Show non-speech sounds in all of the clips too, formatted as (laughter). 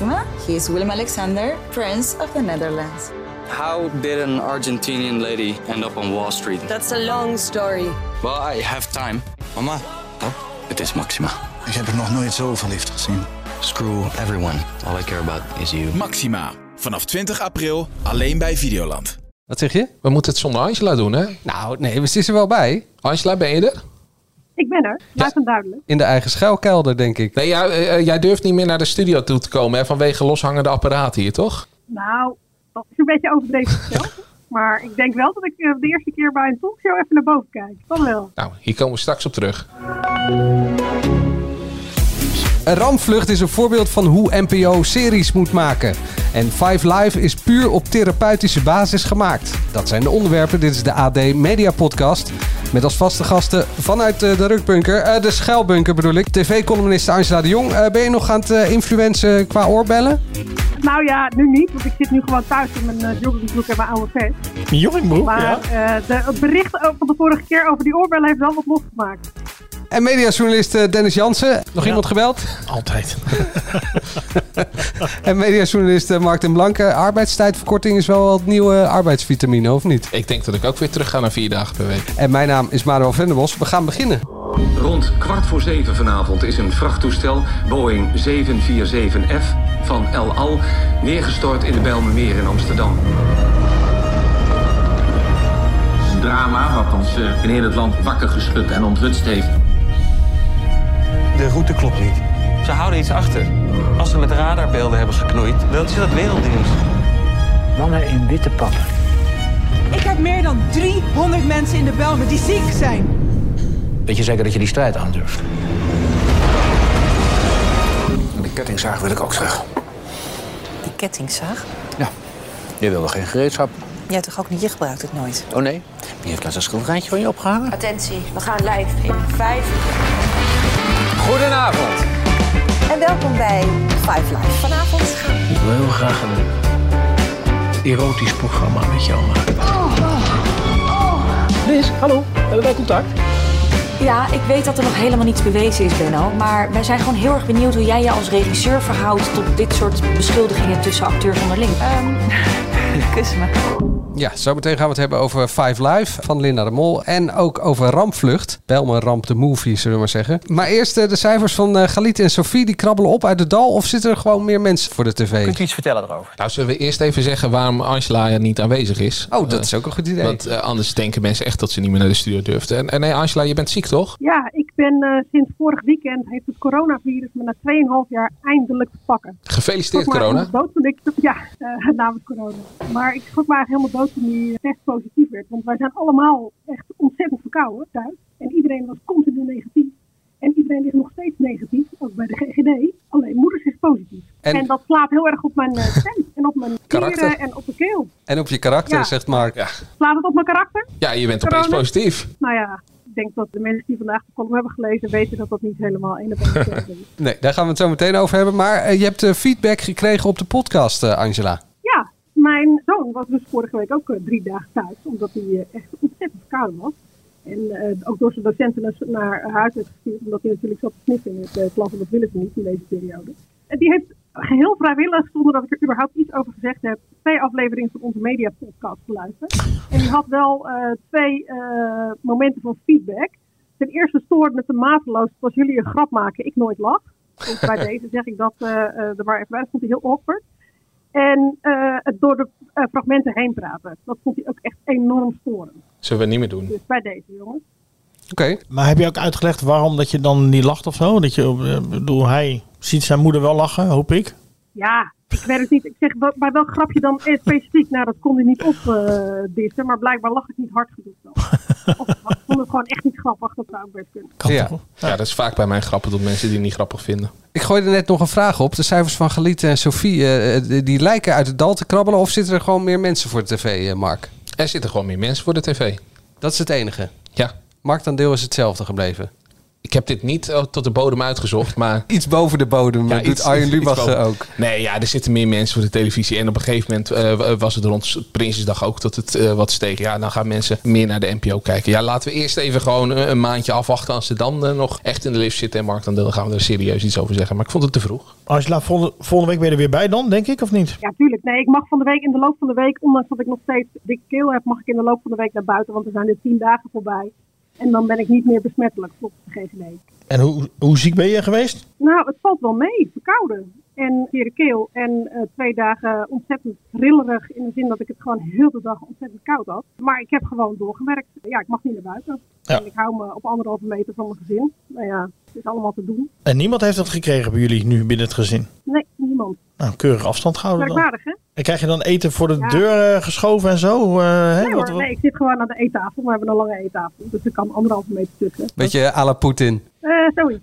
Maxima. He is Willem Alexander, Prince of the Netherlands. How did an Argentinian lady end up on Wall Street? That's a long story. Well, I have time. Mama, Het is Maxima. ik heb er nog nooit zo verliefd gezien. Screw everyone. All I care about is you. Maxima. Vanaf 20 april alleen bij Videoland. Wat zeg je? We moeten het zonder Angela doen, hè? Nou, nee, we zitten er wel bij. Angela, ben je er? Ik ben er, luid en duidelijk. In de eigen schuilkelder, denk ik. Nee, jij, eh, jij durft niet meer naar de studio toe te komen hè, vanwege loshangende apparaten hier, toch? Nou, dat is een beetje overdreven gesteld. (laughs) Maar ik denk wel dat ik eh, de eerste keer bij een talkshow even naar boven kijk. Dan wel. Nou, hier komen we straks op terug. Een rampvlucht is een voorbeeld van hoe NPO series moet maken. En Five Live is puur op therapeutische basis gemaakt. Dat zijn de onderwerpen. Dit is de AD Media Podcast. Met als vaste gasten vanuit eh, de Rukbunker, eh, de Schuilbunker bedoel ik. TV-columniste Angela de Jong. Eh, ben je nog aan het eh, influencen qua oorbellen? Nou ja, nu niet, want ik zit nu gewoon thuis in mijn joggingbroek en mijn oude vest. Joggingbroek, Maar ja. eh, de, het bericht van de vorige keer over die oorbellen heeft wel wat losgemaakt. En mediajournalist eh, Dennis Jansen. Nog iemand gebeld? Altijd. (laughs) En mediajournalist eh, Mark den Blanke. Arbeidstijdverkorting is wel het nieuwe arbeidsvitamine, of niet? Ik denk dat ik ook weer terug ga naar vier dagen per week. En mijn naam is Manuel Venderbos. We gaan beginnen. Rond kwart voor zeven vanavond is een vrachttoestel Boeing 747F van El Al neergestort in de Bijlmermeer in Amsterdam. Een drama wat ons eh, in heel het land wakker geschud en onthutst heeft. De route klopt niet. Ze houden iets achter. Als ze met radarbeelden hebben geknoeid, dan is dat wereldnieuws. Mannen in witte pappen. Ik heb meer dan 300 mensen in de Belmen die ziek zijn. Weet je zeker dat je die strijd aandurft? De kettingzaag wil ik ook terug. Die kettingzaag? Ja. Je wilde geen gereedschap. Jij toch ook niet? Je gebruikt het nooit. Oh nee? Wie heeft laatst een schilderijtje van je opgehangen? Attentie, we gaan live in 5. Goedenavond. En welkom bij Five Live. Vanavond gaan Ik wil heel graag een erotisch programma met jou maken. Liz, hallo. Hebben wij contact? Ja, ik weet dat er nog helemaal niets bewezen is, Benno. Maar wij zijn gewoon heel erg benieuwd hoe jij je als regisseur verhoudt tot dit soort beschuldigingen tussen acteurs onderling. Ehm, (laughs) kus me. Ja, zometeen gaan we het hebben over Five Live van Linda de Mol. En ook over Rampvlucht. Belmer Ramp de Movie, zullen we maar zeggen. Maar eerst eh, de cijfers van eh, Galit en Sophie. Die krabbelen op uit het dal. Of zitten er gewoon meer mensen voor de tv? Kunt u iets vertellen erover? Nou, zullen we eerst even zeggen waarom Angela niet aanwezig is? Oh, dat is ook een goed idee. Want eh, anders denken mensen echt dat ze niet meer naar de studio durft. En, en nee, Angela, je bent ziek, toch? Ja, ik ben eh, sinds vorig weekend heeft het coronavirus me na 2,5 jaar eindelijk te pakken. Gefeliciteerd, me corona. Dood toen ik, (laughs) ja, eh, namens corona. Maar ik schrok me eigenlijk helemaal dood toen die test positief werd. Want wij zijn allemaal echt ontzettend verkouden thuis. En iedereen was continu negatief. En iedereen is nog steeds negatief, ook bij de GGD. Alleen moeders is positief. En- En, dat slaat heel erg op mijn eh, stem. En op mijn Karakter. en op de keel. En op je karakter, Ja. zegt Mark. Ja. Slaat het op mijn karakter? ja, je bent opeens positief. Nou ja, ik denk dat de mensen die vandaag de column hebben gelezen weten dat dat niet helemaal op één hetzelfde is. (laughs) Nee, daar gaan we het zo meteen over hebben. Maar eh, je hebt eh, feedback gekregen op de podcast, eh, Angela. Ja, mijn zoon was dus vorige week ook drie dagen thuis, omdat hij echt ontzettend koud was. En ook door zijn docenten naar, huis werd gestuurd, omdat hij natuurlijk zat te sniffen in het eh, klas. En dat willen ze niet in deze periode. En die heeft geheel vrijwillig, zonder dat ik er überhaupt iets over gezegd heb, twee afleveringen van onze media podcast geluisterd. En die had wel eh, twee eh, momenten van feedback. Ten eerste stoorde het hem mateloos als jullie een grap maken, ik nooit lach. Dus bij (laughs) deze zeg ik dat eh, eh, er maar even bij. Dat vond hij heel awkward. En eh, het door de eh, fragmenten heen praten. Dat vond hij ook echt enorm storend. Zullen we niet meer doen. Dus bij deze jongens. Oké. Maar heb je ook uitgelegd waarom dat je dan niet lacht of zo? Dat je, bedoel, hij ziet zijn moeder wel lachen, hoop ik. Ja, ik weet het niet. Ik zeg, bij welk grapje dan eh, specifiek? Nou, dat kon hij niet opdissen. maar blijkbaar lag ik niet hard genoeg. dan. (laughs) Of ik vond het gewoon echt niet grappig. Dat zou ook best kunnen. Ja. Ja, dat is vaak bij mijn grappen tot mensen die het niet grappig vinden. Ik gooide net nog een vraag op. De cijfers van Galit en Sophie, eh, eh, die- lijken uit het dal te krabbelen. Of zitten er gewoon meer mensen voor de tv, Mark? Er zitten gewoon meer mensen voor de tv. Dat is het enige. Ja. Marktaandeel is hetzelfde gebleven. Ik heb dit niet eh, tot de bodem uitgezocht, maar... (laughs) Iets boven de bodem, dat doet iets- Arjen Lubach eh, ook. Nee, ja, er zitten meer mensen voor de televisie. En op een gegeven moment eh, was het rond Prinsjesdag ook dat het eh, wat steeg. Ja, dan gaan mensen meer naar de NPO kijken. Ja, laten we eerst even gewoon een maandje afwachten. Als ze dan nog echt in de lift zitten en Mark dan dan gaan we er serieus iets over zeggen. Maar ik vond het te vroeg. Angela, volgende, volgende week ben je er weer bij dan, denk ik, of niet? Ja, tuurlijk. Nee, ik mag van de week in de loop van de week, ondanks dat ik nog steeds dikke keel heb, mag ik in de loop van de week naar buiten, want er zijn er tien dagen voorbij. En dan ben ik niet meer besmettelijk volgens de GGD. En hoe, hoe ziek ben je geweest? Nou, het valt wel mee. Verkouden. En zere keel. En eh, twee dagen ontzettend rillerig. In de zin dat ik het gewoon heel de dag ontzettend koud had. Maar ik heb gewoon doorgewerkt. Ja, ik mag niet naar buiten. En ik hou me op anderhalve meter van mijn gezin. Nou ja, het is allemaal te doen. En niemand heeft dat gekregen bij jullie nu binnen het gezin? Nee, niemand. Nou, keurig afstand gehouden dan. Hè? En krijg je dan eten voor de Ja. deur eh, geschoven en zo? eh, hè? Nee Wat- hoor, wat- nee, ik zit gewoon aan de eettafel. We hebben een lange eettafel. Dus er kan anderhalve meter tussen. Beetje à la Poetin. Eh, zoiets.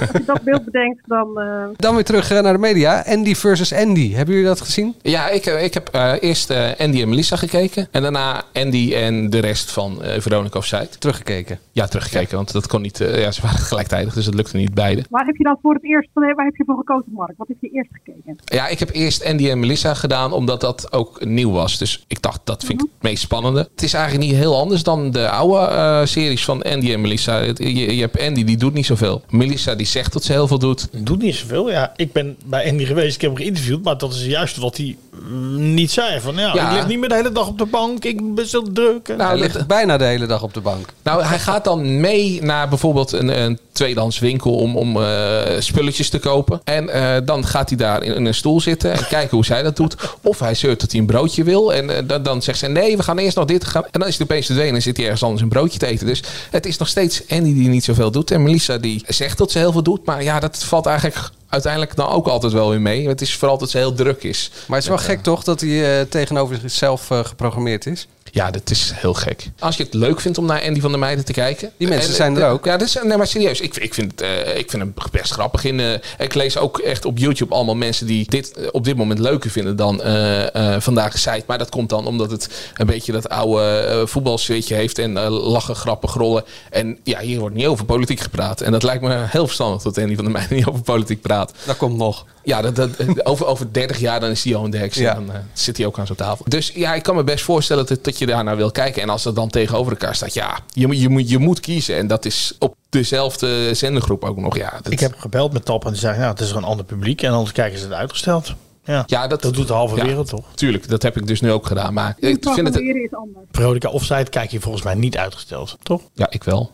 Als je dat beeld bedenkt, dan... eh, Dan weer terug naar de media. Andy versus Andy. Hebben jullie dat gezien? Ja, ik, ik heb eh, eerst eh, Andy en Melissa gekeken. En daarna Andy en de rest van eh Veronica Offside. Teruggekeken? Ja, teruggekeken. Want dat kon niet... eh, ja, ze waren gelijktijdig, dus dat lukte niet beide. waar heb je dan voor het eerst... Waar heb je voor gekozen, Mark? Wat heb je eerst gekeken? Ja, ik heb eerst Andy en Melissa gedaan, omdat dat ook nieuw was. Dus ik dacht, dat vind ik het meest spannende. Het is eigenlijk niet heel anders dan de oude eh, series van Andy en Melissa. Het- Je, je hebt Andy, die doet niet zoveel. Melissa, die zegt dat ze heel veel doet. Doet niet zoveel. Ja, ik ben bij Andy geweest, ik heb hem geïnterviewd, maar dat is juist wat hij mm, niet zei. Van, ja, Ja. Ik lig niet meer de hele dag op de bank, ik ben zo druk. Hij ligt bijna de hele dag op de bank. Nou, hij gaat dan mee naar bijvoorbeeld een, een tweedehands winkel om, om eh, spulletjes te kopen. En eh, dan gaat hij daar in, in een stoel zitten en kijken hoe zij dat doet. Of hij zeurt dat hij een broodje wil. En eh, dan, dan zegt ze, nee, we gaan eerst nog dit gaan. En dan is hij opeens verdwenen en zit hij ergens anders een broodje te eten. Dus het is nog steeds Andy die niet zoveel doet. En Melissa die zegt dat ze heel veel doet. Maar ja, dat valt eigenlijk uiteindelijk dan ook altijd wel weer mee. Het is vooral dat ze heel druk is. Maar het is wel gek toch dat hij eh, tegenover zichzelf eh, geprogrammeerd is? Ja, dat is heel gek. Als je het leuk vindt om naar Andy van der Meijden te kijken. Die mensen En, zijn er eh, ook. Ja, dat is, nee, maar serieus. Ik, ik, vind, het, eh, ik vind hem best grappig. In, eh, ik lees ook echt op YouTube allemaal mensen die dit op dit moment leuker vinden dan eh eh Vandaag de Site. Maar dat komt dan omdat het een beetje dat oude eh voetbalsweetje heeft. En eh, lachen, grappen, grollen. En ja, hier wordt niet over politiek gepraat. En dat lijkt me heel verstandig dat Andy van der Meijden (laughs) niet over politiek praat. Dat komt nog. Ja, dat, dat, over, over 30 jaar dan is die Johan Derksen. Ja. En dan zit hij ook aan zo'n tafel. Dus ja, ik kan me best voorstellen dat, dat je daarnaar wil kijken. En als dat dan tegenover elkaar staat, ja, je, moet- je, moet, je moet kiezen. En dat is op dezelfde zendergroep ook nog. Ja, dat, Ik heb gebeld met Top en die zei, nou, het is een ander publiek en anders kijken ze het uitgesteld. Ja, ja dat, dat doet de halve ja, wereld toch? Tuurlijk, dat heb ik dus nu ook gedaan. Maar ik vind het... Is anders. Veronica Offside kijk je volgens mij niet uitgesteld, toch? Ja, ik wel.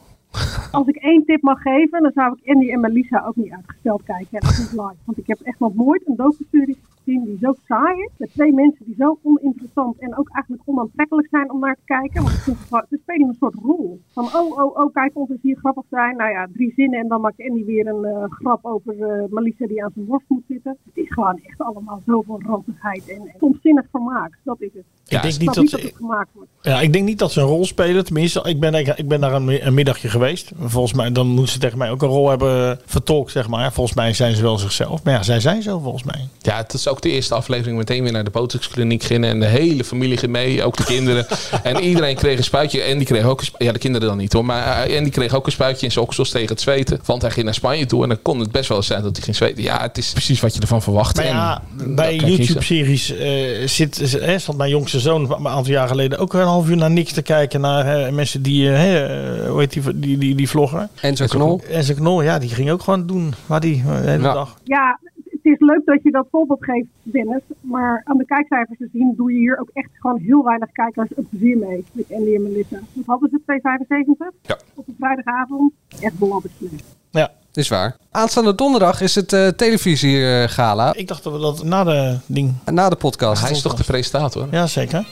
Als ik één tip mag geven, dan zou ik Andy en Melissa ook niet uitgesteld kijken. En ook niet live. Want ik heb echt nog nooit een docuserie gezien die zo saai is. Met twee mensen die zo oninteressant en ook eigenlijk onaantrekkelijk zijn om naar te kijken. Want ze spelen een soort rol. Van oh, oh, oh, kijk ons eens hier grappig zijn. Nou ja, drie zinnen en dan maakt Andy weer een eh, grap over eh, Melissa die aan zijn borst moet zitten. Het is gewoon echt allemaal zoveel ranzigheid en, en stomzinnig vermaak. Dat is het. Ik denk niet dat- dat het gemaakt wordt. Ja, ik denk niet dat ze een rol spelen. Tenminste, ik ben, ik ben daar een, een middagje geweest. Volgens mij, dan moeten ze tegen mij ook een rol hebben vertolkt, zeg maar. Volgens mij zijn ze wel zichzelf. Maar ja, zij zijn zo volgens mij. Ja, het is ook de eerste aflevering meteen weer naar de botoxkliniek gingen. En de hele familie ging mee, ook de kinderen. (laughs) en iedereen kreeg een spuitje. En die kreeg ook een spu- Ja, de kinderen dan niet hoor. Maar eh, en die kreeg ook een spuitje in zijn oksels tegen het zweten. Want hij ging naar Spanje toe. En dan kon het best wel eens zijn dat hij ging zweten. Ja, het is precies wat je ervan verwacht. Maar ja, En bij. YouTube-series eh, zit, hè, stond mijn jongste zoon een aantal jaar geleden ook een half uur naar niks te kijken. Naar eh, mensen die, eh, hè, hoe heet die, die, die, die vlogger? Enzo Knol. Enzo Knol, ja, die ging ook gewoon doen waar die de hele Ja. dag. Ja, het is leuk dat je dat voorbeeld geeft, Dennis. Maar aan de kijkcijfers te zien doe je hier ook echt gewoon heel weinig kijkers een plezier mee. Met Andy en Melissa. Wat hadden ze? 2,75? Ja. Op een vrijdagavond. Echt belachelijk slecht. Ja. Is waar. Aanstaande donderdag is het eh televisiegala. Ik dacht dat we dat na de ding... Na de podcast. Hij is toch de presentator? Ja, zeker.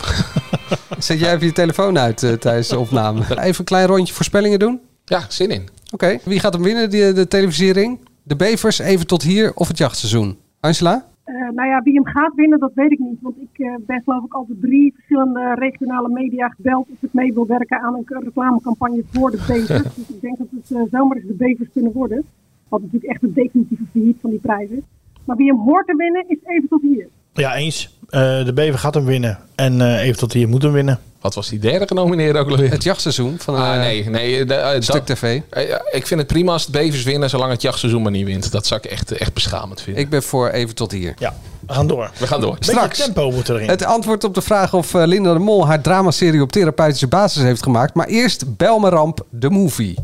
(laughs) Zet jij even je telefoon uit eh, tijdens de opname. (laughs) Even een klein rondje voorspellingen doen? Ja, zin in. Oké, wie gaat hem winnen, die, de televisiering? De bevers, even tot hier of het jachtseizoen? Angela? Eh, nou ja, wie hem gaat winnen, dat weet ik niet. Want ik eh, ben geloof ik al de drie verschillende regionale media gebeld of ik mee wil werken aan een reclamecampagne voor de (laughs) bevers. dus ik denk dat het eh, zomaar eens de bevers kunnen worden. Wat natuurlijk echt een definitieve failliet van die prijs is. Maar wie hem hoort te winnen, is even tot hier. Ja, eens. Eh, de Bever gaat hem winnen. En eh, even tot hier moet hem winnen. Wat was die derde genomineerd ook alweer? Het jachtseizoen van Ah, eh, nee, nee. de- eh, Stuk dat- TV. Eh, ik vind het prima als de Bevers winnen, zolang het jachtseizoen maar niet wint. Dat zou ik echt, echt beschamend vinden. Ik ben voor even tot hier. Ja, we gaan door. We gaan door. Straks. tempo moet erin. Het antwoord op de vraag of eh, Linda de Mol haar dramaserie op therapeutische basis heeft gemaakt. Maar eerst Belmeramp, de movie.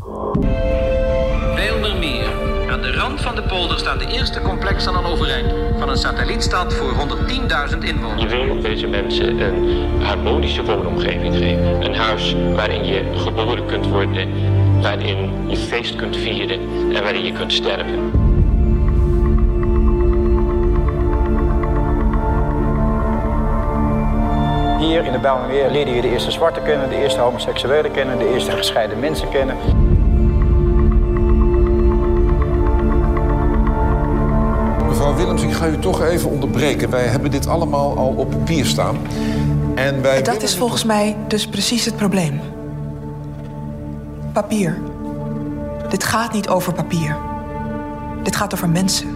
Polder staat de eerste complex aan een overeind. Van een satellietstad voor 110.000 inwoners. Je wil deze mensen een harmonische woonomgeving geven. Een huis waarin je geboren kunt worden, waarin je feest kunt vieren en waarin je kunt sterven. Hier in de Bijlmermeer leerde je de eerste zwarte kennen, de eerste homoseksuelen kennen, de eerste gescheiden mensen kennen. Mevrouw Willems, ik ga u toch even onderbreken. Wij hebben dit allemaal al op papier staan. En wij Dat is volgens mij dus precies het probleem. Papier. Dit gaat niet over papier. Dit gaat over mensen.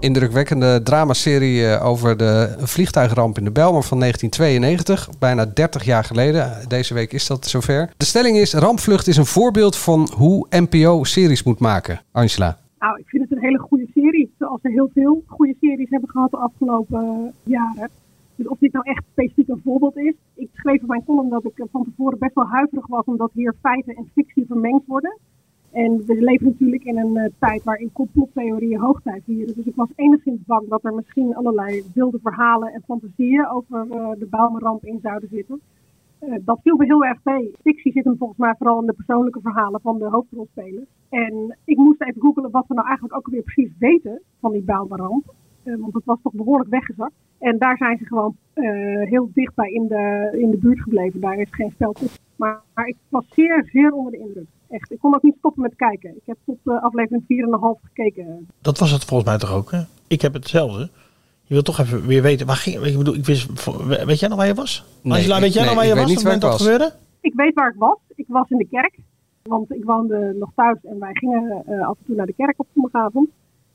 Indrukwekkende dramaserie eh, over de vliegtuigramp in de Belmer van 1992. Bijna 30 jaar geleden. Deze week is dat zover. De stelling is, Rampvlucht is een voorbeeld van hoe NPO series moet maken. Angela. Nou, ik vind het een hele goede serie. Zoals er heel veel goede series hebben gehad de afgelopen eh, jaren. Dus of dit nou echt specifiek een voorbeeld is. Ik schreef in mijn column dat ik eh, van tevoren best wel huiverig was omdat hier feiten en fictie vermengd worden. En we leven natuurlijk in een eh, tijd waarin complottheorieën hoogtijd vieren. Dus ik was enigszins bang dat er misschien allerlei wilde verhalen en fantasieën over eh, de Bijlmerramp in zouden zitten. Eh, dat viel me heel erg mee. Fictie zit hem volgens mij vooral in de persoonlijke verhalen van de hoofdrolspelers. En ik moest even googelen wat we nou eigenlijk ook weer precies weten van die Bijlmerramp. Eh, want het was toch behoorlijk weggezakt. En daar zijn ze gewoon heel dichtbij in de, in de buurt gebleven. Daar is geen spel tussen. Maar, maar ik was zeer, zeer onder de indruk. Echt, ik kon ook niet stoppen met kijken. Ik heb tot uh, aflevering 4,5 gekeken. Dat was het volgens mij toch ook, hè? Ik heb hetzelfde. Je wil toch even weer weten. Waar ging, ik bedoel, ik wist, weet jij nog waar je was? Nee, Angela, weet jij nee, nog waar je was op het moment ik dat was. gebeurde? Ik weet waar ik was. Ik was in de kerk. Want ik woonde nog thuis en wij gingen eh, af en toe naar de kerk op zondagavond.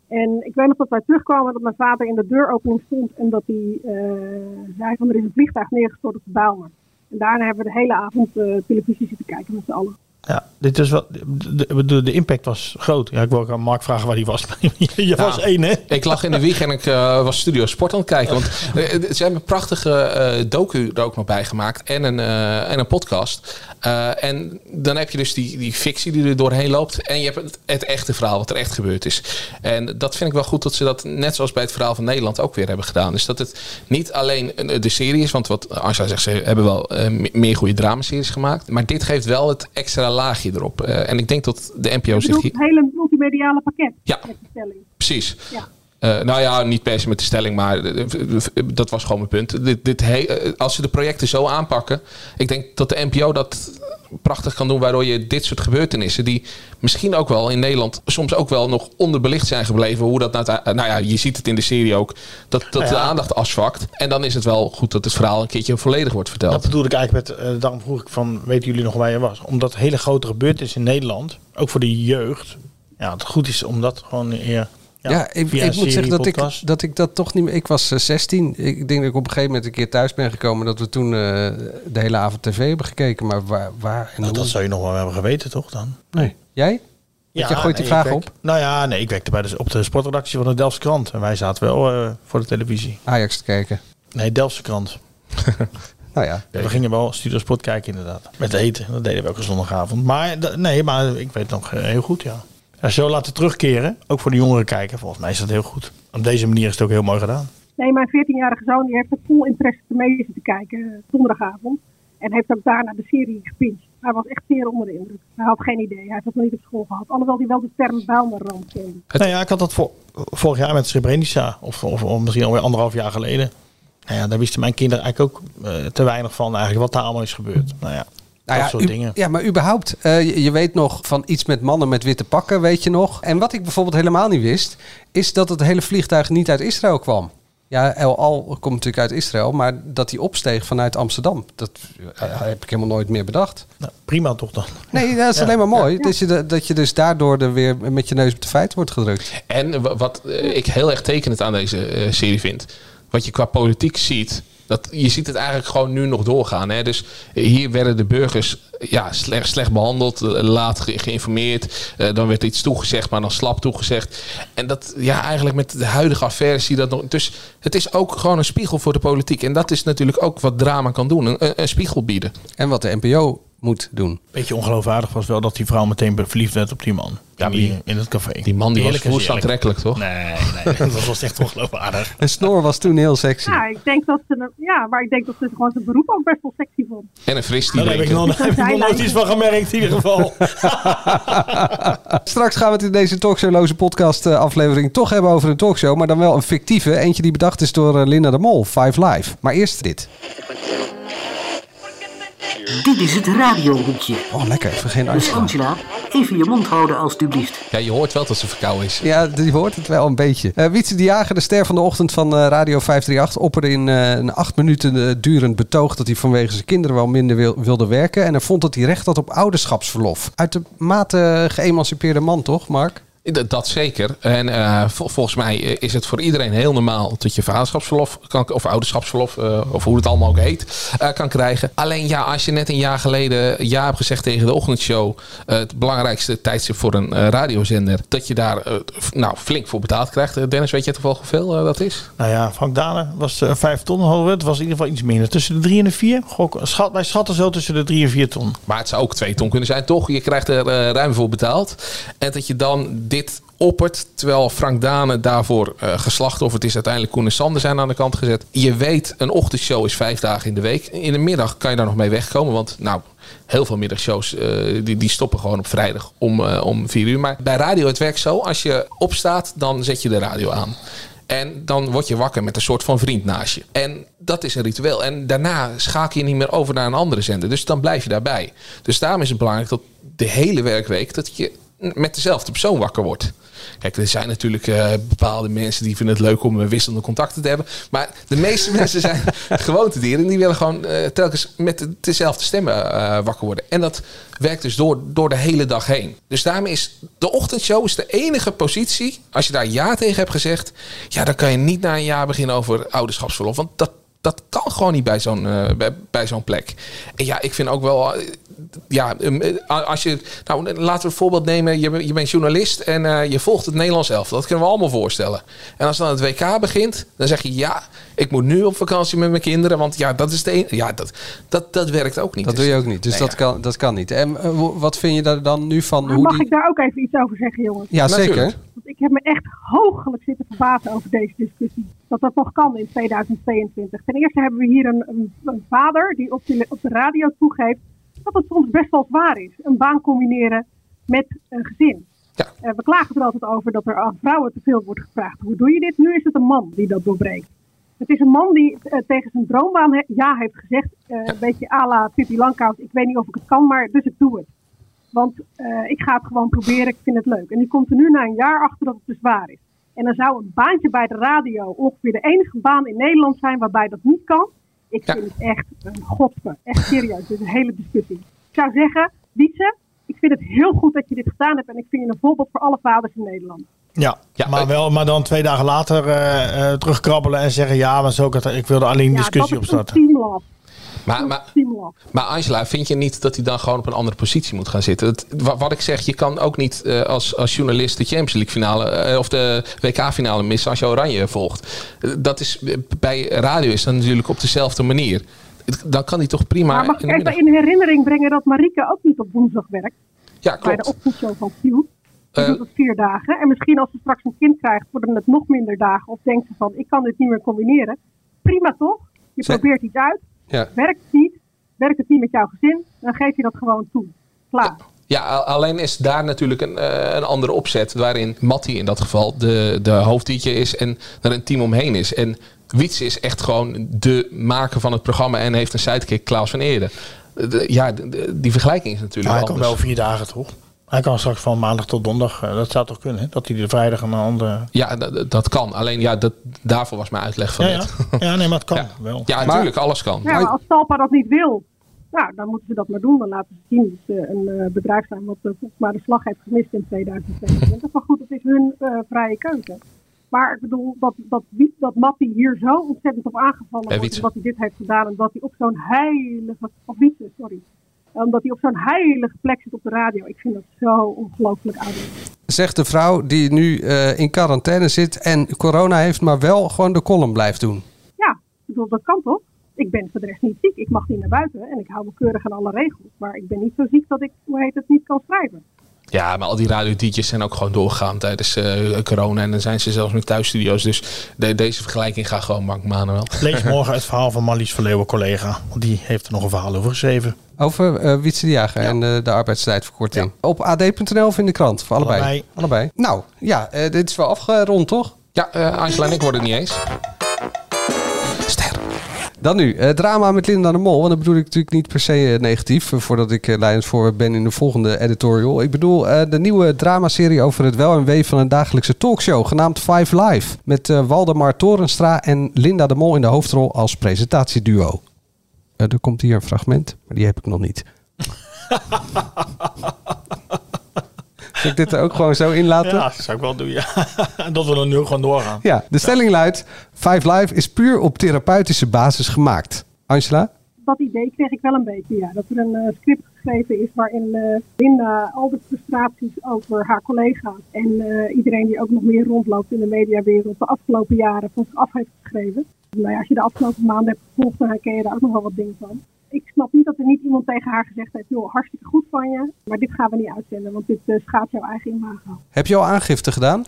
En ik weet nog dat wij terugkwamen dat mijn vader in de deuropening stond en dat hij eh, zei van er is een vliegtuig neergestort op de Bijlmer. En daarna hebben we de hele avond eh, televisie zitten kijken met z'n allen. Ja, dit is wel, de, de, de impact was groot. Ja, ik wil ook aan Mark vragen waar hij was. (laughs) je was één, hè? Ik lag in de wieg en ik eh, was Studio Sport aan het kijken. Want (laughs) eh, ze hebben een prachtige eh, docu er ook nog bij gemaakt. En een, en een podcast. En dan heb je dus die, die fictie die er doorheen loopt. En je hebt het, het echte verhaal, wat er echt gebeurd is. En dat vind ik wel goed dat ze dat, net zoals bij het verhaal van Nederland, ook weer hebben gedaan. Dus dat het niet alleen een- de serie is. Want wat Angela zegt, ze hebben wel me- meer goede dramaseries gemaakt. Maar dit geeft wel het extra laagje erop. Eh, en ik denk dat de NPO zich het hele multimediale pakket. Ja. Precies. Ja. Eh, nou ja, niet per se met de stelling, maar eh, eh, dat was gewoon mijn punt. Dit, dit als ze de projecten zo aanpakken, ik denk dat de NPO dat prachtig kan doen, waardoor je dit soort gebeurtenissen, die misschien ook wel in Nederland soms ook wel nog onderbelicht zijn gebleven, hoe dat nou, nou ja, je ziet het in de serie ook, dat, dat Nou ja. de aandacht afzwakt. En dan is het wel goed dat het verhaal een keertje volledig wordt verteld. Dat bedoelde ik eigenlijk met, eh, daarom vroeg ik van, weten jullie nog waar je was? Omdat hele grote gebeurtenissen in Nederland, ook voor de jeugd, ja, het goed is om dat gewoon eer, Ja, ik, via ik moet zeggen dat ik, dat ik dat toch niet meer... Ik was eh, 16. Ik denk dat ik op een gegeven moment een keer thuis ben gekomen... dat we toen eh, de hele avond tv hebben gekeken. Maar waar, waar en Nou, hoe? dat zou je nog wel hebben geweten, toch dan? Nee. Jij? Want je gooit die nee, vraag ik werk- op. Nou ja, nee, ik werkte bij de, op de sportredactie van de Delftse Krant. En wij zaten wel eh, voor de televisie. Ajax te kijken. Nee, Delftse Krant. (laughs) Nou ja. we gingen wel Studio Sport kijken inderdaad. Met eten, dat deden we elke zondagavond. Maar nee, maar ik weet nog eh, heel goed, ja. Ja. Zo laten terugkeren, ook voor de jongeren kijken. Volgens mij is dat heel goed. Op deze manier is het ook heel mooi gedaan. Nee, mijn 14-jarige zoon die heeft er vol interesse mee zitten kijken eh, zondagavond. En heeft ook daarna de serie gepincht. Hij was echt zeer onder de indruk. Hij had geen idee. Hij heeft dat nog niet op school gehad. Alhoewel hij wel de term Bijlmerramp kende. Nou ja, ik had dat vor- vorig jaar met Srebrenica. Of, of, of misschien alweer anderhalf jaar geleden. Nou ja, daar wisten mijn kinderen eigenlijk ook eh, te weinig van eigenlijk wat daar allemaal is gebeurd. Nou ja, Nou dat ja, soort u- dingen. ja, maar überhaupt, eh, je, je weet nog van iets met mannen met witte pakken, weet je nog. En wat ik bijvoorbeeld helemaal niet wist, is dat het hele vliegtuig niet uit Israël kwam. Ja, El Al komt natuurlijk uit Israël, maar dat hij opsteeg vanuit Amsterdam. Dat eh, heb ik helemaal nooit meer bedacht. Nou, prima toch dan. Nee, dat is Ja. alleen maar mooi. Ja. Dat, je de- dat je dus daardoor er weer met je neus op de feiten wordt gedrukt. En wa- wat eh, ik heel erg tekenend aan deze eh, serie vind, wat je qua politiek ziet, Je ziet het eigenlijk gewoon nu nog doorgaan. Hè? Dus hier werden de burgers ja, slecht, slecht behandeld, eh, laat ge- geïnformeerd. Eh, dan werd iets toegezegd, maar dan slap toegezegd. En dat, ja, eigenlijk met de huidige affaires zie dat nog. Dus het is ook gewoon een spiegel voor de politiek. En dat is natuurlijk ook wat drama kan doen: een, een spiegel bieden. En wat de NPO moet doen. Beetje ongeloofwaardig was wel dat die vrouw meteen verliefd werd op die man. Ja, in, die, in het café. Die man die was woest aantrekkelijk, toch? Nee, nee, (laughs) dat was echt ongeloofwaardig. En Snor was toen heel sexy. Ja, ik denk dat ze, ja, maar ik denk dat ze gewoon zijn beroep ook best wel sexy vond. En een fris die Daar heb ik drinken. nog, heb ik nog nooit iets van gemerkt in ieder geval. (laughs) Straks gaan we het in deze talkshowloze podcast eh, aflevering toch hebben over een talkshow. Maar dan wel een fictieve. Eentje die bedacht is door eh, Linda de Mol, Five Live. Maar eerst dit. Dit is het radiohoekje. Oh, lekker. Even geen Dus uitslag. Angela, even je mond houden alstublieft. Ja, je hoort wel dat ze verkouden is. Ja, die hoort het wel een beetje. Eh Wietse de Jager, de ster van de ochtend van eh, Radio 538, opperde in eh, een acht minuten durend betoog dat hij vanwege zijn kinderen wel minder wil- wilde werken. En hij vond dat hij recht had op ouderschapsverlof. Uit de mate geëmancipeerde man, toch, Mark? Dat, dat zeker. En eh, vol- volgens mij eh, is het voor iedereen heel normaal dat je vaderschapsverlof kan, of ouderschapsverlof, eh, of hoe het allemaal ook heet, eh, kan krijgen. Alleen ja, als je net een jaar geleden ja hebt gezegd tegen de ochtendshow, eh, het belangrijkste tijdstip voor een eh, radiozender, dat je daar eh, nou, flink voor betaald krijgt. Eh, Dennis, weet je toevallig hoeveel eh, dat is? Nou ja, Frank Dalen was eh, vijf ton hoger. Het was in ieder geval iets minder. Tussen de drie en de vier. Gok, schat, wij schatten zo tussen de drie en vier ton. Maar het zou ook twee ton kunnen zijn, toch? Je krijgt er eh, ruim voor betaald. En dat je dan dit oppert, terwijl Frank Dane daarvoor eh geslacht of het is uiteindelijk Koen en Sander zijn aan de kant gezet. Je weet, een ochtendshow is vijf dagen in de week. In de middag kan je daar nog mee wegkomen, want nou, heel veel middagshows eh, die, die stoppen gewoon op vrijdag om, eh, om vier uur. Maar bij radio het werkt zo, als je opstaat, dan zet je de radio aan. En dan word je wakker met een soort van vriend naast je. En dat is een ritueel. En daarna schakel je niet meer over naar een andere zender. Dus dan blijf je daarbij. Dus daarom is het belangrijk dat de hele werkweek... dat je met dezelfde persoon wakker wordt. Kijk, er zijn natuurlijk eh, bepaalde mensen die vinden het leuk om wisselende contacten te hebben. Maar de meeste (laughs) mensen zijn gewoontedieren. En die willen gewoon eh, telkens met de- dezelfde stemmen eh, wakker worden. En dat werkt dus door, door de hele dag heen. Dus daarmee is de ochtendshow is de enige positie. Als je daar ja tegen hebt gezegd. Ja, dan kan je niet na een jaar beginnen over ouderschapsverlof. Want dat, dat kan gewoon niet bij zo'n bij, bij zo'n plek. En ja, ik vind ook wel. Eh, Ja, eh, als je. Nou, laten we een voorbeeld nemen. Je, bent- je bent journalist en eh, je volgt het Nederlands elftal. Dat kunnen we allemaal voorstellen. En als dan het WK begint, dan zeg je ja, ik moet nu op vakantie met mijn kinderen. Want ja, dat is de enige. Ja, dat, dat, dat werkt ook niet. Dat doe je ook niet. Dus Nee, dat, kan, dat kan niet. En eh, wat vind je daar dan nu van? Hoe mag die... ik daar ook even iets over zeggen, jongens? Ja, zeker. Want ik heb me echt hoogelijk zitten verbazen over deze discussie. Dat dat nog kan in 2022. Ten eerste hebben we hier een, een, een vader die op de, op de radio toegeeft dat het soms best wel zwaar is. Een baan combineren met een gezin. Eh, we klagen er altijd over dat er aan vrouwen te veel wordt gevraagd. Hoe doe je dit? Nu is het een man die dat doorbreekt. Het is een man die eh, tegen zijn droombaan he- ja heeft gezegd. eh, Een beetje à la Pippi Langkous. Ik weet niet of ik het kan, maar dus ik doe het. Want ik ga het gewoon proberen, ik vind het leuk. En die komt er nu na een jaar achter dat het te zwaar is. En dan zou een baantje bij de radio ongeveer de enige baan in Nederland zijn waarbij dat niet kan. Ik vind het echt een godver. Echt serieus, dit is een hele discussie. Ik zou zeggen, Wietse, ik vind het heel goed dat je dit gedaan hebt. En ik vind je een voorbeeld voor alle vaders in Nederland. Ja, maar, wel, maar dan twee dagen later eh, eh, terugkrabbelen en zeggen... ja, maar zo, ik wilde alleen een discussie ja, dat is opstarten. een teamlove. Maar, maar, maar Angela, vind je niet dat hij dan gewoon op een andere positie moet gaan zitten? Het, wat ik zeg, je kan ook niet eh, als, als journalist de Champions League finale eh, of de WK finale missen als je Oranje volgt. Dat is eh, bij radio is dat natuurlijk op dezelfde manier. Dan kan hij toch prima. Maar mag ik even in herinnering brengen dat Marike ook niet op woensdag werkt? Ja, Bij de klopt. ochtendshow van Q. Doet het vier dagen. En misschien als ze straks een kind krijgt, worden het nog minder dagen. Of denkt ze van, ik kan dit niet meer combineren. Prima toch? Je probeert iets uit. Ja. Werkt het niet? Werkt het niet met jouw gezin? Dan geef je dat gewoon toe. Klaar. Ja, alleen is daar natuurlijk een, eh, een andere opzet. Waarin Matti in dat geval de, de hoofd-DJ is en er een team omheen is. En Wiets is echt gewoon de maker van het programma en heeft een sidekick Klaus van Eerde. De- ja, de- de- die vergelijking is natuurlijk Maar hij kan wel vier dagen, toch? Hij kan straks van maandag tot donderdag. eh, dat zou toch kunnen, hè? Dat hij de vrijdag een andere... Ja, dat, dat kan. Alleen ja, dat, daarvoor was mijn uitleg van Ja, net. ja. (laughs) ja, nee, maar het kan wel. Ja, natuurlijk, alles kan. Ja, maar als Talpa dat niet wil, nou, dan moeten ze dat maar doen. Dan laten ze zien dat ze een eh, bedrijf zijn wat eh, volgens mij de slag heeft gemist in 2022. Maar goed, het is hun eh, vrije keuze. Maar ik bedoel, dat, dat, dat Mattie hier zo ontzettend op aangevallen wordt. Wietse. Omdat hij dit heeft gedaan. En dat hij op zo'n heilige... Of Wietse, sorry. Omdat hij op zo'n heilige plek zit op de radio. Ik vind dat zo ongelooflijk ouderwets. Zegt de vrouw die nu eh, in quarantaine zit en corona heeft, maar wel gewoon de column blijft doen. Ja, ik bedoel, dat kan toch? Ik ben voor de rest niet ziek. Ik mag niet naar buiten. En ik hou me keurig aan alle regels. Maar ik ben niet zo ziek dat ik, hoe heet het, niet kan schrijven. Ja, maar al die radio-dj's zijn ook gewoon doorgegaan tijdens eh, corona. En dan zijn ze zelfs met thuisstudio's. Dus de- deze vergelijking gaat gewoon bank Manuel. Lees (laughs) morgen het verhaal van Marlies Verleeuwen, collega. Want die heeft er nog een verhaal over geschreven. Over eh Wietse de Jager en eh, de arbeidstijdverkorting. Op ad.nl of in de krant? Voor allebei. Allebei. allebei. Nou, ja, eh, dit is wel afgerond, toch? Ja, eh, Angela en ik worden het niet eens. Dan nu, eh, drama met Linda de Mol. En dat bedoel ik natuurlijk niet per se eh, negatief. eh, voordat ik uh, leidend voor ben in de volgende editorial. Ik bedoel de nieuwe dramaserie over het wel en wee van een dagelijkse talkshow. Genaamd Five Live. Met eh, Waldemar Torenstra en Linda de Mol in de hoofdrol als presentatieduo. Er komt hier een fragment, maar die heb ik nog niet. (laughs) Zal ik dit er ook gewoon zo in laten? Ja, dat zou ik wel doen, ja. (laughs) dat we dan nu gewoon doorgaan. Ja, de stelling luidt: Five Live is puur op therapeutische basis gemaakt. Angela? Dat idee kreeg ik wel een beetje, ja. Dat er een eh, script geschreven is waarin eh, Linda al de frustraties over haar collega's en eh, iedereen die ook nog meer rondloopt in de mediawereld de afgelopen jaren van zich af heeft geschreven. Nou ja, als je de afgelopen maanden hebt gevolgd, dan herken je daar ook nog wel wat dingen van. Ik snap niet dat er niet iemand tegen haar gezegd heeft, joh, hartstikke goed van je, maar dit gaan we niet uitzenden, want dit eh, schaadt jouw eigen imago. Heb je al aangifte gedaan?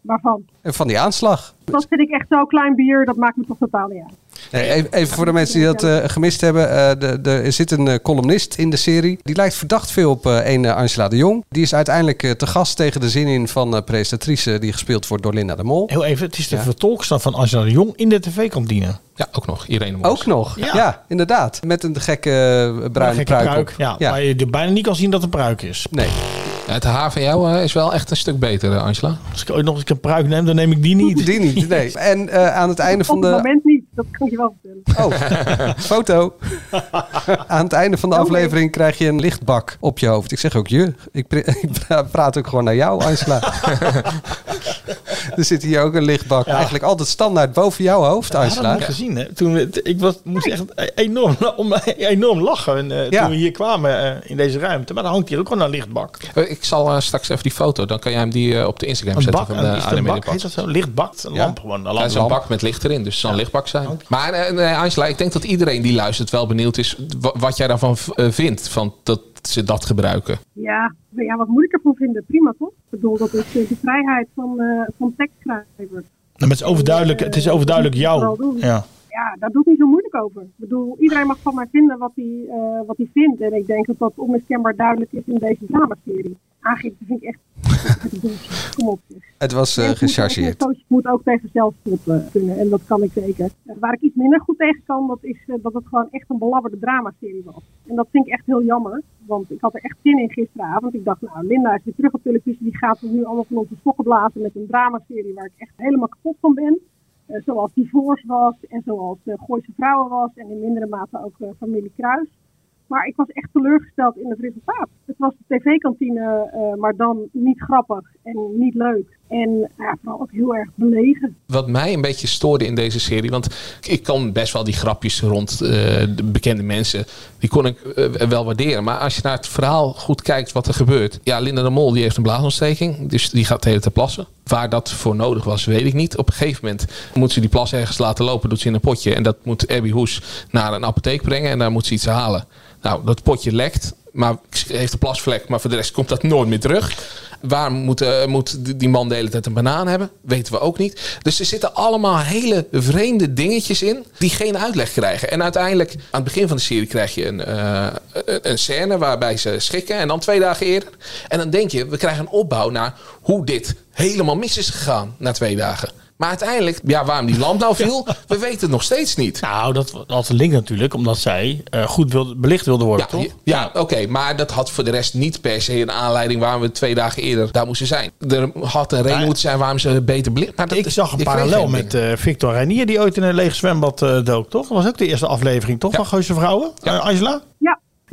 Waarvan? Van die aanslag? Dat vind ik echt zo klein bier, dat maakt me toch totaal niet uit. Nee, even, even voor de mensen die dat eh, gemist hebben. eh, de, de, er zit een eh, columnist in de serie. Die lijkt verdacht veel op eh, een Angela de Jong. Die is uiteindelijk te gast tegen de zin in van eh presentatrice die gespeeld wordt door Linda de Mol. Heel even, het is de Ja. vertolkster van Angela de Jong in de tv-kantine. Ja, ook nog. Irene Mos. Ook nog, ja. Ja. inderdaad. Met een gekke bruine Een gekke pruik, op. Ja, Waar je er bijna niet kan zien dat het een pruik is. Nee. Het haar van jou eh, is wel echt een stuk beter, Angela. Als ik ooit nog eens een pruik neem, dan neem ik die niet. Die niet, nee. (laughs) En eh, aan het einde van Op het de... moment niet, dat kan ik je wel vertellen. Oh, (laughs) foto. (laughs) Aan het einde van de aflevering krijg je een lichtbak op je hoofd. Ik zeg ook je. Ik, (laughs) ik pra- praat ook gewoon naar jou, Angela. er zit hier ook een lichtbak. Eigenlijk altijd standaard boven jouw hoofd, Ja, dat Angela. heb ik gezien. Hè. Toen we, ik was, moest echt enorm, om, enorm lachen eh, Ja. toen we hier kwamen eh, in deze ruimte. Maar dan hangt hier ook gewoon een lichtbak. Eh, Ik zal straks even die foto, dan kan jij hem die op de Instagram Een zetten bak, van de een, is bak? Heet dat Podcast. zo? Lichtbak? Een Ja. lamp gewoon. Een Ja, lamp. het is een bak met licht erin, dus het zal een lichtbak zijn. Maar eh, nee, Angela, ik denk dat iedereen die luistert wel benieuwd is wa- wat jij daarvan eh, vindt, van dat ze dat gebruiken. Ja, nou ja, wat moet ik ervan vinden? Prima toch? Ik bedoel, dat is eh, de vrijheid van, eh van tekstschrijvers. Nou, maar het is overduidelijk, het is overduidelijk jou. Ja. Ja, daar doe ik niet zo moeilijk over. Ik bedoel, iedereen mag van mij vinden wat hij, eh, wat hij vindt. En ik denk dat dat onmiskenbaar duidelijk is in deze dramaserie. Aangifte vind ik echt... (laughs) Kom op. Het was eh, Mensen gechargeerd. Moet ook tegen zelfspot eh, kunnen. En dat kan ik zeker. Eh, Waar ik iets minder goed tegen kan, dat is eh, dat het gewoon echt een belabberde dramaserie was. En dat vind ik echt heel jammer. Want ik had er echt zin in gisteravond. Ik dacht, nou, Linda is weer terug op televisie. Die gaat ons nu allemaal van onze stokken blazen met een dramaserie waar ik echt helemaal kapot van ben. Eh, zoals Divorce was en zoals uh, Gooise Vrouwen was. En in mindere mate ook Familie Kruis. Maar ik was echt teleurgesteld in het resultaat. Het was de tv-kantine, eh, maar dan niet grappig en niet leuk. En ja, vooral ook heel erg belegen. Wat mij een beetje stoorde in deze serie, want ik kan best wel die grapjes rond eh, de bekende mensen, die kon ik eh, wel waarderen. Maar als je naar het verhaal goed kijkt wat er gebeurt. Ja, Linda de Mol die heeft een blaasontsteking, dus die gaat de hele tijd plassen. Waar dat voor nodig was, weet ik niet. Op een gegeven moment moet ze die plas ergens laten lopen, doet ze in een potje. En dat moet Abby Hoes naar een apotheek brengen en daar moet ze iets halen. Nou, dat potje lekt, maar heeft een plasvlek, maar voor de rest komt dat nooit meer terug. Waar moet, eh, moet die man de hele tijd een banaan hebben? Weten we ook niet. Dus er zitten allemaal hele vreemde dingetjes in die geen uitleg krijgen. En uiteindelijk, aan het begin van de serie, krijg je een, een- een scène waarbij ze schikken. En dan twee dagen eerder. En dan denk je, we krijgen een opbouw naar hoe dit helemaal mis is gegaan na twee dagen. Maar uiteindelijk, ja, waarom die lamp nou (laughs) viel, we weten het nog steeds niet. Nou, dat had een link natuurlijk, omdat zij eh, goed wilde, belicht wilde worden, Ja, toch? ja oké, maar dat had voor de rest niet per se een aanleiding waarom we twee dagen eerder daar moesten zijn. Er had een reden moeten zijn waarom ze beter belicht. Maar dat, Ik zag een ik parallel met eh, Victor Reinier, die ooit in een leeg zwembad eh, dook, toch? Dat was ook de eerste aflevering, toch? Van Gooise Vrouwen, Angela?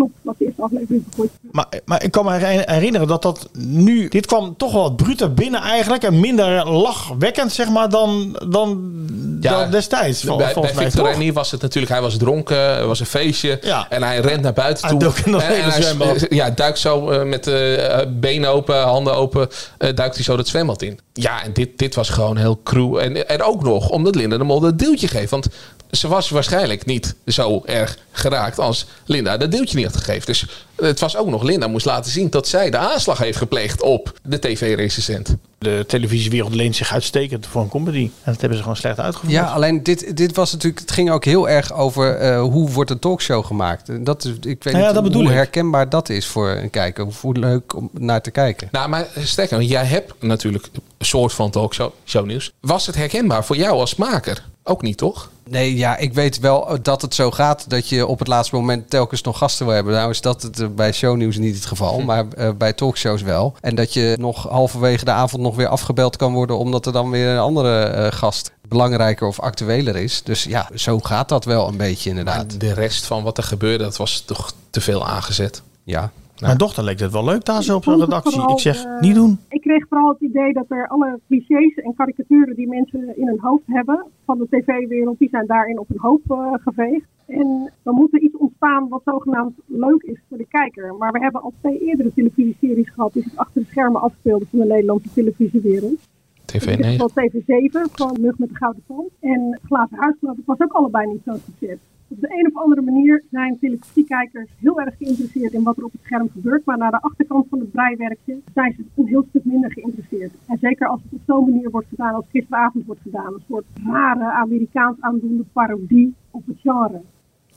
Ja, klopt wat de eerste aflevering gegooid. Maar, maar ik kan me her- herinneren dat dat nu... Dit kwam toch wel wat bruter binnen eigenlijk. En minder lachwekkend, zeg maar, dan, dan, dan destijds. vol- bij, bij volgens mij, Victor? Renier was het natuurlijk, hij was dronken, er was een feestje. En hij rent naar buiten toe. En- en hij ja, duikt zo eh, met de benen open, handen open, eh, duikt hij zo dat zwembad in. Ja, en dit, dit was gewoon heel cruel. En, en ook nog omdat Linda de Mol dat deeltje geeft. Want ze was waarschijnlijk niet zo erg geraakt als Linda dat deeltje niet gegeven. Dus het was ook nog, Linda moest laten zien dat zij de aanslag heeft gepleegd op de tv-recensent. De televisiewereld leent zich uitstekend voor een comedy. En dat hebben ze gewoon slecht uitgevoerd. Ja, alleen dit, dit was natuurlijk. Het ging ook heel erg over eh, hoe wordt een talkshow gemaakt. Dat is, ik weet Ja, niet dat hoe ik. herkenbaar dat is voor een kijker. Of hoe leuk om naar te kijken. Nou, maar sterker, jij hebt natuurlijk een soort van talkshow shownieuws. Was het herkenbaar voor jou als maker? Ook niet, toch? Nee, ja, ik weet wel dat het zo gaat dat je op het laatste moment telkens nog gasten wil hebben. Nou is dat het, bij shownieuws niet het geval, maar eh, bij talkshows wel. En dat je nog halverwege de avond nog weer afgebeld kan worden omdat er dan weer een andere eh, gast belangrijker of actueler is. Dus ja, zo gaat dat wel een beetje inderdaad. De rest van wat er gebeurde, dat was toch te veel aangezet. Ja. Mijn dochter leek het wel leuk daar zo op zo'n het redactie. vooral, Ik zeg, eh, niet doen. Ik kreeg vooral het idee dat er alle clichés en karikaturen die mensen in hun hoofd hebben van de tv-wereld, die zijn daarin op hun hoofd eh, geveegd. En dan moet er iets ontstaan wat zogenaamd leuk is voor de kijker. Maar we hebben al twee eerdere televisieseries gehad die zich achter de schermen afspeelden van de Nederlandse televisiewereld. TV In dit geval TV7 van Mug met de Gouden Tand. En Glazen Huis, dat was ook allebei niet zo'n succes. Op de een of andere manier zijn televisiekijkers heel erg geïnteresseerd in wat er op het scherm gebeurt. Maar naar de achterkant van het breiwerkje zijn ze een heel stuk minder geïnteresseerd. En zeker als het op zo'n manier wordt gedaan als gisteravond wordt gedaan. Een soort rare Amerikaans aandoende parodie op het genre.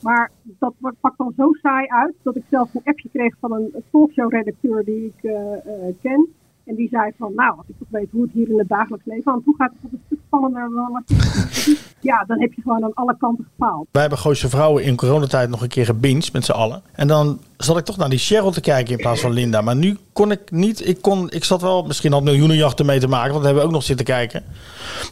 Maar dat pakt dan zo saai uit dat ik zelf een appje kreeg van een talkshow-redacteur die ik eh, eh, ken. En die zei van, nou, als ik toch weet hoe het hier in het dagelijks leven aan toe gaat, is het een stuk spannender dan wat Ja, dan heb je gewoon aan alle kanten gefaald. Wij hebben Gooise Vrouwen in coronatijd nog een keer gebinged met z'n allen. En dan zat ik toch naar die Cheryl te kijken in plaats van Linda. Maar nu kon ik niet. Ik, kon, ik zat wel, misschien had miljoenenjachten mee te maken, want dat hebben we ook nog zitten kijken.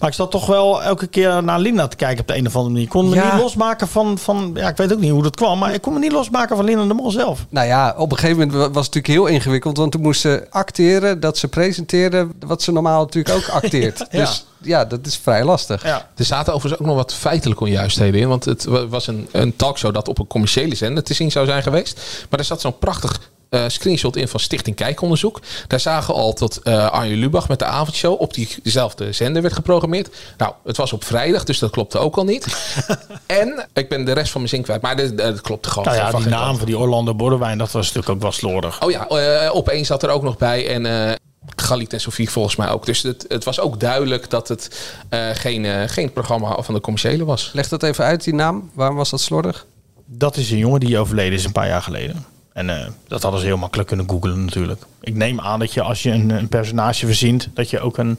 Maar ik zat toch wel elke keer naar Linda te kijken op de een of andere manier. Ik kon me Ja. niet losmaken van, van. Ja, ik weet ook niet hoe dat kwam, maar ik kon me niet losmaken van Linda de Mol zelf. Nou ja, op een gegeven moment wa- was het natuurlijk heel ingewikkeld. Want toen moest ze acteren dat ze presenteerde wat ze normaal natuurlijk ook acteert. (laughs) Ja. Dus ja, dat is vrij lastig. Ja. Er zaten overigens ook nog wat feitelijke onjuistheden in. Want het wa- was een, een talkshow dat op een commerciële zender te zien zou zijn geweest. Maar er zat zo'n prachtig eh, screenshot in van Stichting Kijkonderzoek. Daar zagen we al dat eh Arjen Lubach met de avondshow op diezelfde zender werd geprogrammeerd. Nou, het was op vrijdag, dus dat klopte ook al niet. (laughs) en ik ben de rest van mijn zin kwijt, maar dat, dat klopte gewoon. Nou ja, van die naam kant. van die Orlando Bordewijn, dat was natuurlijk ook wel slordig. Oh ja, eh, opeens zat er ook nog bij. En eh Galit en Sofie volgens mij ook. Dus het, het was ook duidelijk dat het eh, geen, eh, geen programma van de commerciële was. Leg dat even uit, die naam. Waarom was dat slordig? Dat is een jongen die overleden is een paar jaar geleden. En eh, dat hadden ze heel makkelijk kunnen googlen natuurlijk. Ik neem aan dat je als je een, een personage verzint, dat je ook een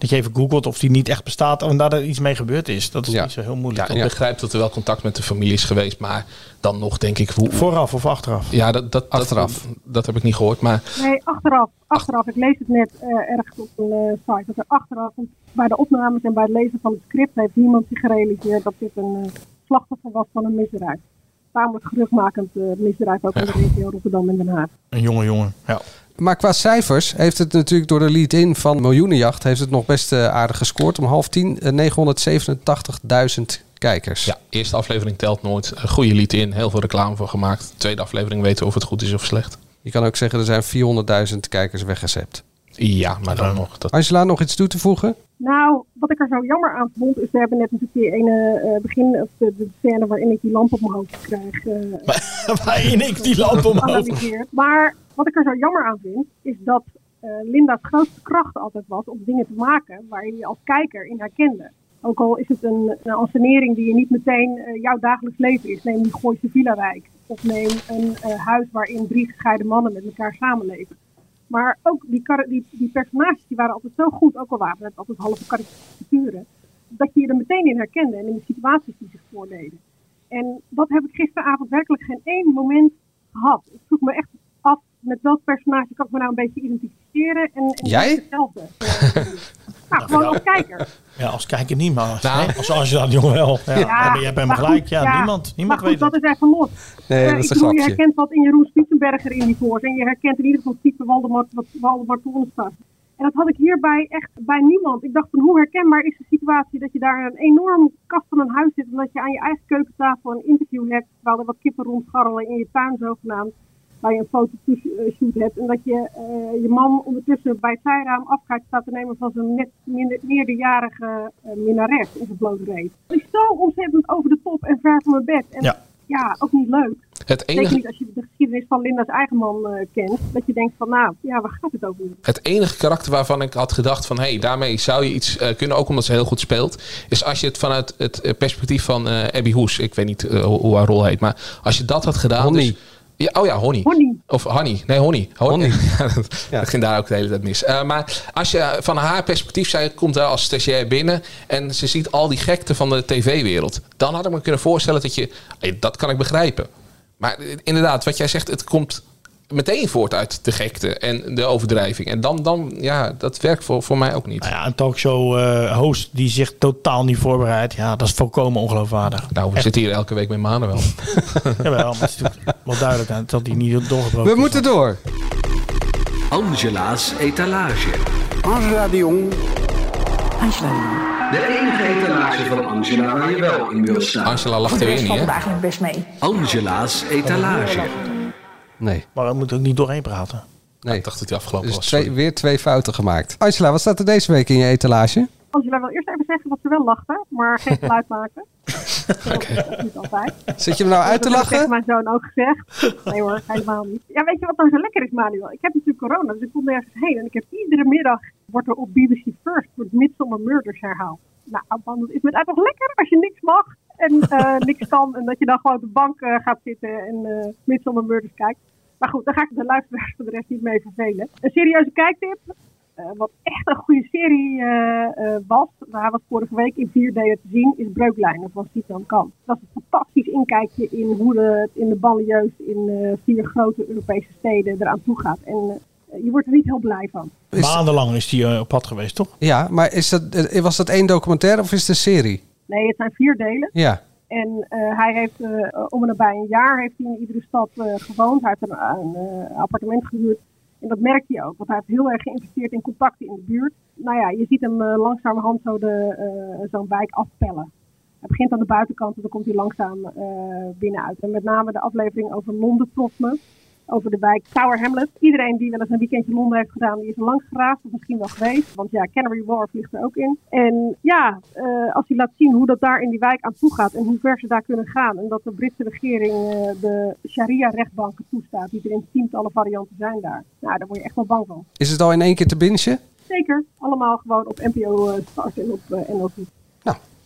dat je even googelt of die niet echt bestaat en daar er iets mee gebeurd is. Dat is niet zo heel moeilijk. Ja, ik begrijp dat er wel contact met de familie is geweest, maar dan nog denk ik hoe. Vooraf of achteraf? Ja, dat, dat, Achteraf. Dat, dat heb ik niet gehoord, maar Nee, achteraf. Achteraf. Ik lees het net eh, ergens op een eh, site. Dat er achteraf, bij de opnames en bij het lezen van het script heeft niemand zich gerealiseerd dat dit een eh, slachtoffer was van een misdrijf. Tamelijk geruchtmakend eh, misdrijf ook in de regio Rotterdam en Den Haag. Een jonge jongen, ja. Maar qua cijfers heeft het natuurlijk door de lead-in van Miljoenenjacht... heeft het nog best eh, aardig gescoord. Om half tien eh, 987.000 kijkers. ja, eerste aflevering telt nooit. Een goede lied in, heel veel reclame voor gemaakt. Tweede aflevering weten we of het goed is of slecht. Je kan ook zeggen er zijn 400.000 kijkers weggezept. Ja, maar dan nog. Dat... Angela, nog iets toe te voegen? Nou, wat ik er zo jammer aan vond, is we hebben net natuurlijk die ene eh, begin, of de, de scène waarin ik die lamp op mijn hoofd krijg. eh, (laughs) waarin ik die lamp op mijn hoofd. Maar wat ik er zo jammer aan vind, is dat eh, Linda's grootste kracht altijd was om dingen te maken waar je je als kijker in herkende. Ook al is het een, een ansenering die je niet meteen jouw dagelijks leven is. Neem die Gooise Villa-wijk. Of neem een eh, huis waarin drie gescheiden mannen met elkaar samenleven. Maar ook die, die, personages die waren altijd zo goed, ook al waren het altijd halve karikaturen, dat je je er meteen in herkende en in de situaties die zich voordeden. En dat heb ik gisteravond werkelijk geen één moment gehad. Ik vroeg me echt met welk personage kan ik me nou een beetje identificeren. En, en Jij? Hetzelfde. (laughs) Nou, gewoon als kijker. Ja, als kijker niet, maar als, Nou. hè, als Angela de Jong wel. Ja, Ja, je hebt hem maar gelijk. goed, ja, niemand, niemand maar goed, weet het. dat is even los. Nee, Eh, dat is ik een bedoel, je herkent wat in Jeroen Spitsenberger in die voor. En je herkent in ieder geval het type Waldemar, wat Waldemar Toornstra. En dat had ik hierbij echt bij niemand. Ik dacht van hoe herkenbaar is de situatie dat je daar een enorm kast van een huis zit. En dat je aan je eigen keukentafel een interview hebt. Terwijl er wat kippen rondscharrelen in je tuin zogenaamd. Waar je een fotoshoot hebt. En dat je eh, je man ondertussen bij het zijraam afscheid staat te nemen van zijn net minder, meerderjarige eh, minnares in zijn blote reet. Dat is zo ontzettend over de top en ver van mijn bed. En Ja. ja, ook niet leuk. Het Zeker enige, niet als je de geschiedenis van Linda's eigen man eh, kent. Dat je denkt van, nou, ja, waar gaat het over? het enige karakter waarvan ik had gedacht van... hé, hey, daarmee zou je iets eh, kunnen, ook omdat ze heel goed speelt... is als je het vanuit het perspectief van eh Abby Hoes... ik weet niet hoe hoe haar rol heet, maar als je dat had gedaan... Honey. dus- ja, oh ja, Honey. Honey. Of Honey. Nee, Honey. Honey. (laughs) Ja, dat, ging daar ook de hele tijd mis. Eh, maar als je van haar perspectief zei, komt daar als stagiair binnen en ze ziet al die gekte van de tv-wereld. Dan had ik me kunnen voorstellen dat je, dat kan ik begrijpen. Maar inderdaad, wat jij zegt, het komt meteen voort uit de gekte en de overdrijving. En dan, dan ja, dat werkt voor, voor mij ook niet. Nou ja, een talkshow eh, host die zich totaal niet voorbereidt. Ja, dat is volkomen ongeloofwaardig. Nou, we Echt. zitten hier elke week met Manuel. (laughs) Jawel, maar het is natuurlijk wel duidelijk hè, dat hij niet doorgebroken We moeten door. Angela's etalage. Angela de Jong. Angela De enige etalage van Angela waar je wel in wil staan. Angela lacht er weer niet, hè? eigenlijk best mee. Angela's etalage. Nee. Maar we moeten ook niet doorheen praten. Nee. Ik dacht dat hij afgelopen Dus was. twee, weer twee fouten gemaakt. Angela, wat staat er deze week in je etalage? Angela wil eerst even zeggen dat ze wel lachte, maar geen (laughs) geluid maken. (laughs) Dat is niet altijd. Zit je me nou uit te Dat heb ik tegen lachen? mijn zoon ook gezegd. Nee hoor, helemaal niet. Ja, weet je wat nou zo lekker is, Manuel? Ik heb natuurlijk corona, dus ik kon nergens heen. En ik heb iedere middag, wordt er op BBC First, wordt Midsommar Murders herhaald. Nou, man, dat is met toch lekker als je niks mag en eh, niks kan. En dat je dan gewoon op de bank eh, gaat zitten en eh Midsommar Murders kijkt. Maar goed, daar ga ik de luisteraars voor de rest niet mee vervelen. Een serieuze kijktip. eh, wat echt een goede serie eh, eh, was, hij was vorige week in vier delen te zien, is Breuklijnen van Sitan Kamp. Dat is een fantastisch inkijkje in hoe het in de banlieues in eh, vier grote Europese steden eraan toe gaat. En je wordt er niet heel blij van. Maandenlang is hij eh, op pad geweest, toch? Ja, maar is dat, was dat één documentaire of is het een serie? Nee, het zijn vier delen. Ja. En eh, hij heeft eh, om en nabij een jaar heeft hij in iedere stad eh, gewoond. Hij heeft een, een appartement gehuurd. En dat merkt hij ook, want hij heeft heel erg geïnvesteerd in contacten in de buurt. Nou ja, je ziet hem langzamerhand zo de, zo'n wijk afpellen. Hij begint aan de buitenkant en dan komt hij langzaam binnenuit. En met name de aflevering over Londen trof me. Over de wijk Tower Hamlet. Iedereen die wel eens een weekendje Londen heeft gedaan, die is er langs geraasd. Of misschien wel geweest. Want ja, Canary Wharf ligt er ook in. En ja, eh, als hij laat zien hoe dat daar in die wijk aan toe gaat. En hoe ver ze daar kunnen gaan. En dat de Britse regering eh, de sharia-rechtbanken toestaat. Die er in tientallen varianten zijn daar. Nou, daar word je echt wel bang van. Is het al in één keer te bingen? Zeker. Allemaal gewoon op NPO eh, Start en op eh, NOS.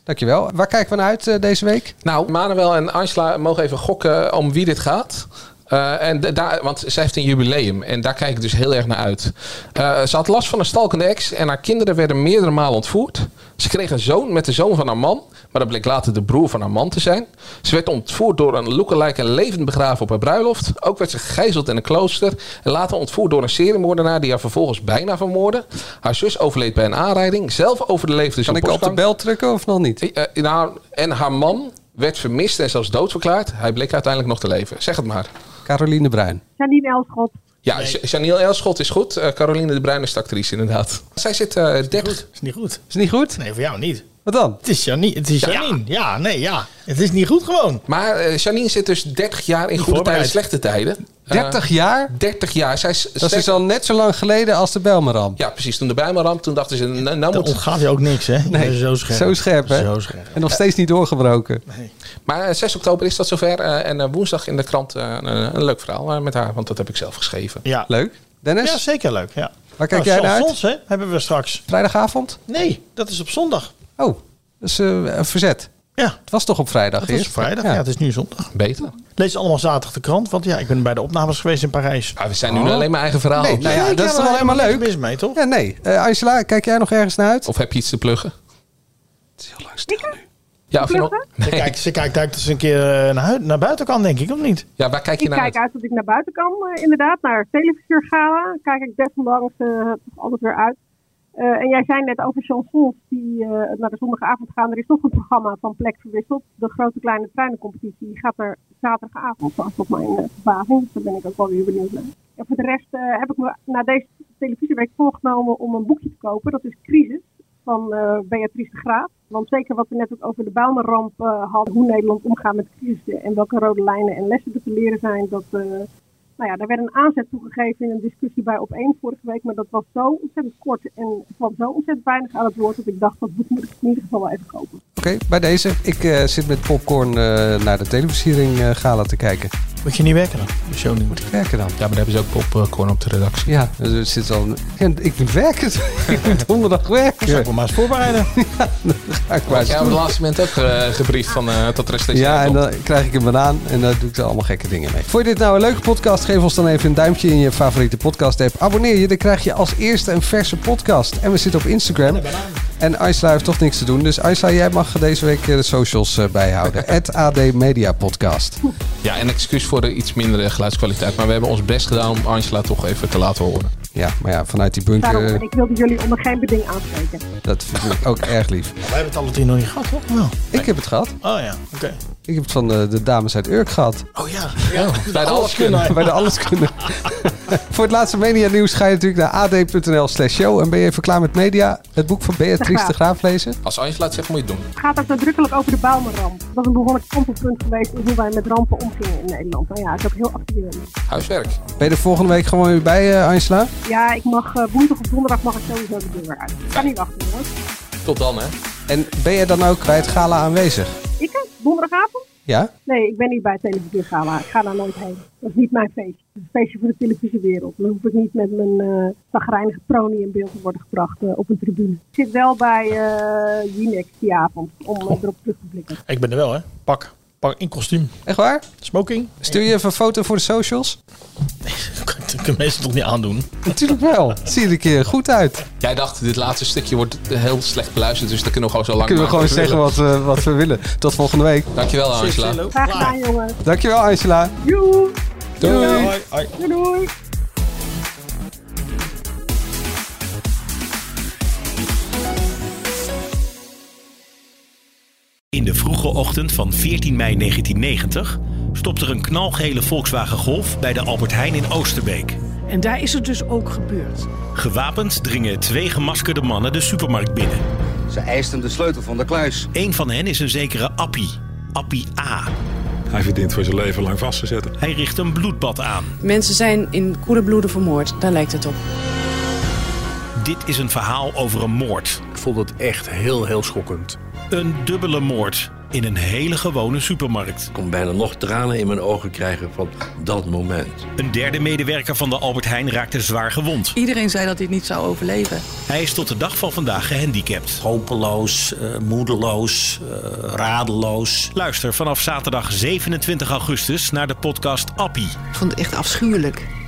Dankjewel. Waar kijken we naar uit deze week? Nou, Manuel en Angela mogen even gokken om wie dit gaat. Eh, en daar, want zij heeft een jubileum en daar kijk ik dus heel erg naar uit. Eh, ze had last van een stalkende ex en haar kinderen werden meerdere malen ontvoerd. Ze kreeg een zoon met de zoon van haar man, maar dat bleek later de broer van haar man te zijn. Ze werd ontvoerd door een lookalike en levend begraven op haar bruiloft. Ook werd ze gegijzeld in een klooster en later ontvoerd door een seriemoordenaar die haar vervolgens bijna vermoordde. Haar zus overleed bij een aanrijding. Zelf overleefde ze Kan ik op de bel drukken of nog niet? Eh, nou, en haar man werd vermist en zelfs doodverklaard. Hij bleek uiteindelijk nog te leven. Zeg het maar. Caroline Bruin. Janine Elschot. Ja, nee. Janine Elschot is goed. Uh, Caroline de Bruin is de actrice, inderdaad. Zij zit uh, 30. Is niet goed. Is niet goed? Nee, voor jou niet. Wat dan? Het is Janine. Het is Janine. Ja. ja, nee, ja. Het is niet goed gewoon. Maar uh, Janine zit dus 30 jaar in goede tijden, slechte tijden. 30 jaar? 30 jaar. Zij is dat is al net zo lang geleden als de Bijlmerramp. Ja, precies. Toen de Bijlmerramp, toen dachten ze... Nou, nou moet... ontgaat je ook niks, hè? Nee, zo scherp. Zo scherp, hè? Zo scherp. En nog steeds niet doorgebroken. Nee. Maar 6 oktober is dat zover. Uh, en uh, woensdag in de krant een, een, leuk verhaal met haar. Want dat heb ik zelf geschreven. Ja. Leuk. Dennis? Ja, zeker leuk, ja. Waar kijk nou, jij naar uit? hè? Hebben we straks. Vrijdagavond? Nee, dat is op zondag. Oh, dat is uh, een verzet. Ja. Het was toch op vrijdag Het was vrijdag, ja. ja. het is nu zondag. Beter. Lees allemaal zaterdag de krant, want ja, ik ben bij de opnames geweest in Parijs. Ah, we zijn nu oh. alleen maar eigen verhaal. Nee, nou ja, nee, dat is toch helemaal leuk? mis mee, toch? Ja, nee. Uh, Angela, kijk jij nog ergens naar uit? Of heb je iets te pluggen? Het is heel lang stil nu. Ja, of je nog... nee. ze, kijkt, ze kijkt uit dat ze een keer uh, naar, naar, buiten kan, denk ik, of niet? Ja, waar kijk je ik naar kijk uit dat ik naar buiten kan, uh, inderdaad. Naar het televisiegala kijk ik desondanks uh, altijd weer uit. Eh, en jij zei net over chansons die eh, naar de zondagavond gaan. Er is nog een programma van Plek Verwisseld. De grote kleine treinencompetitie. Gaat er zaterdagavond vast op mijn uh, verbazing. Dus daar ben ik ook wel weer benieuwd naar. En voor de rest uh, heb ik me na deze televisieweek voorgenomen om een boekje te kopen. Dat is Crisis van Beatrice de Graaf. Want zeker wat we net ook over de Bijlmerramp hadden, hoe Nederland omgaat met crisissen en welke rode lijnen en lessen er te leren zijn, dat, nou ja, daar werd een aanzet toegegeven in een discussie bij Op1 vorige week, maar dat was zo ontzettend kort en kwam zo ontzettend weinig aan het woord dat ik dacht, dat moet ik in ieder geval wel even kopen. Oké, okay, bij deze. Ik zit met popcorn naar de televisiering gala te kijken. Moet je niet werken dan? De show niet. Moet ik werken dan? Ja, maar dan hebben ze ook popcorn op de redactie. Ja, dus er zit al. Ja, ik moet werken. (laughs) ik moet donderdag werken. Zou ik maar eens voorbereiden. (laughs) ja, ga ik maar eens op het laatste moment ook gebriefd van uh, tot rest Ja, en dan krijg ik een banaan en dan doe ik er allemaal gekke dingen mee. Vond je dit nou een leuke podcast? Geef ons dan even een duimpje in je favoriete podcast app. Abonneer je, dan krijg je als eerste een verse podcast. En we zitten op Instagram. En Aisla heeft toch niks te doen. Dus Aisla, jij mag deze week de socials uh, bijhouden. (laughs) AD Media Podcast. Ja, en excuus voor de iets mindere geluidskwaliteit. Maar we hebben ons best gedaan om Angela toch even te laten horen. Ja, maar ja, vanuit die bunker... Daarom, ik wilde jullie onder geen beding aanspreken. Dat vind ik ook erg lief. Wij hebben het alle drie nog niet gehad, toch? Nou. Ik heb het gehad. Oh ja, oké. Okay. Ik heb het van de, de, dames uit Urk gehad. Oh ja, ja. bij de alles kunnen. (laughs) bij de alles kunnen. (laughs) Voor het laatste media nieuws ga je natuurlijk naar ad.nl slash show. En ben je even klaar met media? Het boek van Beatrice de Graaf lezen? Als Angela het zegt, moet je het doen. Het gaat ook nadrukkelijk over de Bijlmerramp. Dat is een behoorlijk kantelpunt geweest in hoe wij met rampen omgingen in Nederland. Nou ja, het is ook heel actueel. Huiswerk. Ben je er volgende week gewoon weer bij, uh, Angela? Ja, ik mag uh, woensdag of donderdag mag ik sowieso de deur uit. Ik kan niet wachten hoor. Tot dan hè. En ben je dan ook bij het gala aanwezig? Donderdagavond? Ja? Nee, ik ben niet bij het televisiegala. Ik ga daar nooit heen. Dat is niet mijn feestje. Het is een feestje voor de televisiewereld. Dan hoef ik niet met mijn uh, zagrijnige pronie in beeld te worden gebracht uh, op een tribune. Ik zit wel bij uh, Jinex die avond om erop terug te blikken. Ik ben er wel, hè? Pak. In kostuum. Echt waar? Smoking. Stuur je even een foto voor de socials? Nee, (laughs) dat kun je meestal toch niet aandoen? Natuurlijk wel. (laughs) Ziet er een keer goed uit. Jij dacht, dit laatste stukje wordt heel slecht beluisterd, dus dat kunnen we gewoon zo lang kunnen we gewoon zeggen wat we, wat we willen. Tot volgende week. Dankjewel, Angela. Graag gedaan, jongen. Dankjewel, Angela. Doei. Doei. Doei. Doei. In de vroege ochtend van 14 mei 1990 stopt er een knalgele Volkswagen Golf bij de Albert Heijn in Oosterbeek. En daar is het dus ook gebeurd. Gewapend dringen twee gemaskerde mannen de supermarkt binnen. Ze eisten de sleutel van de kluis. Een van hen is een zekere Appie. Appie A. Hij verdient voor zijn leven lang vast te zetten. Hij richt een bloedbad aan. Mensen zijn in koele bloeden vermoord, daar lijkt het op. Dit is een verhaal over een moord. Ik vond het echt heel, heel schokkend. Een dubbele moord in een hele gewone supermarkt. Ik kon bijna nog tranen in mijn ogen krijgen van dat moment. Een derde medewerker van de Albert Heijn raakte zwaar gewond. Iedereen zei dat hij het niet zou overleven. Hij is tot de dag van vandaag gehandicapt. Hopeloos, uh, moedeloos, uh, radeloos. Luister vanaf zaterdag 27 augustus naar de podcast Appie. Ik vond het echt afschuwelijk.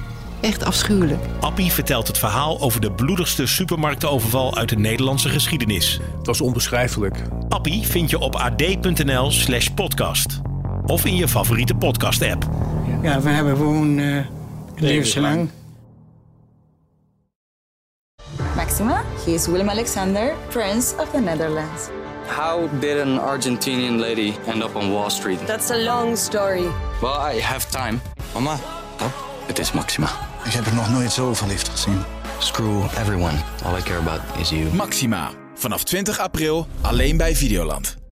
Echt afschuwelijk. Appie vertelt het verhaal over de bloedigste supermarktenoverval uit de Nederlandse geschiedenis. Het was onbeschrijfelijk. Appie vind je op ad.nl slash podcast. Of in je favoriete podcast app. Ja, we hebben gewoon uh, levenslang. Maxima, he is Willem Alexander, Prince of the Netherlands. How did an Argentinian lady end up on Wall Street? That's a long story. Well, I have time. Mama, Het is Maxima. Ik heb er nog nooit zo verliefd gezien. Screw everyone. All I care about is you. Maxima. Vanaf 20 april alleen bij Videoland.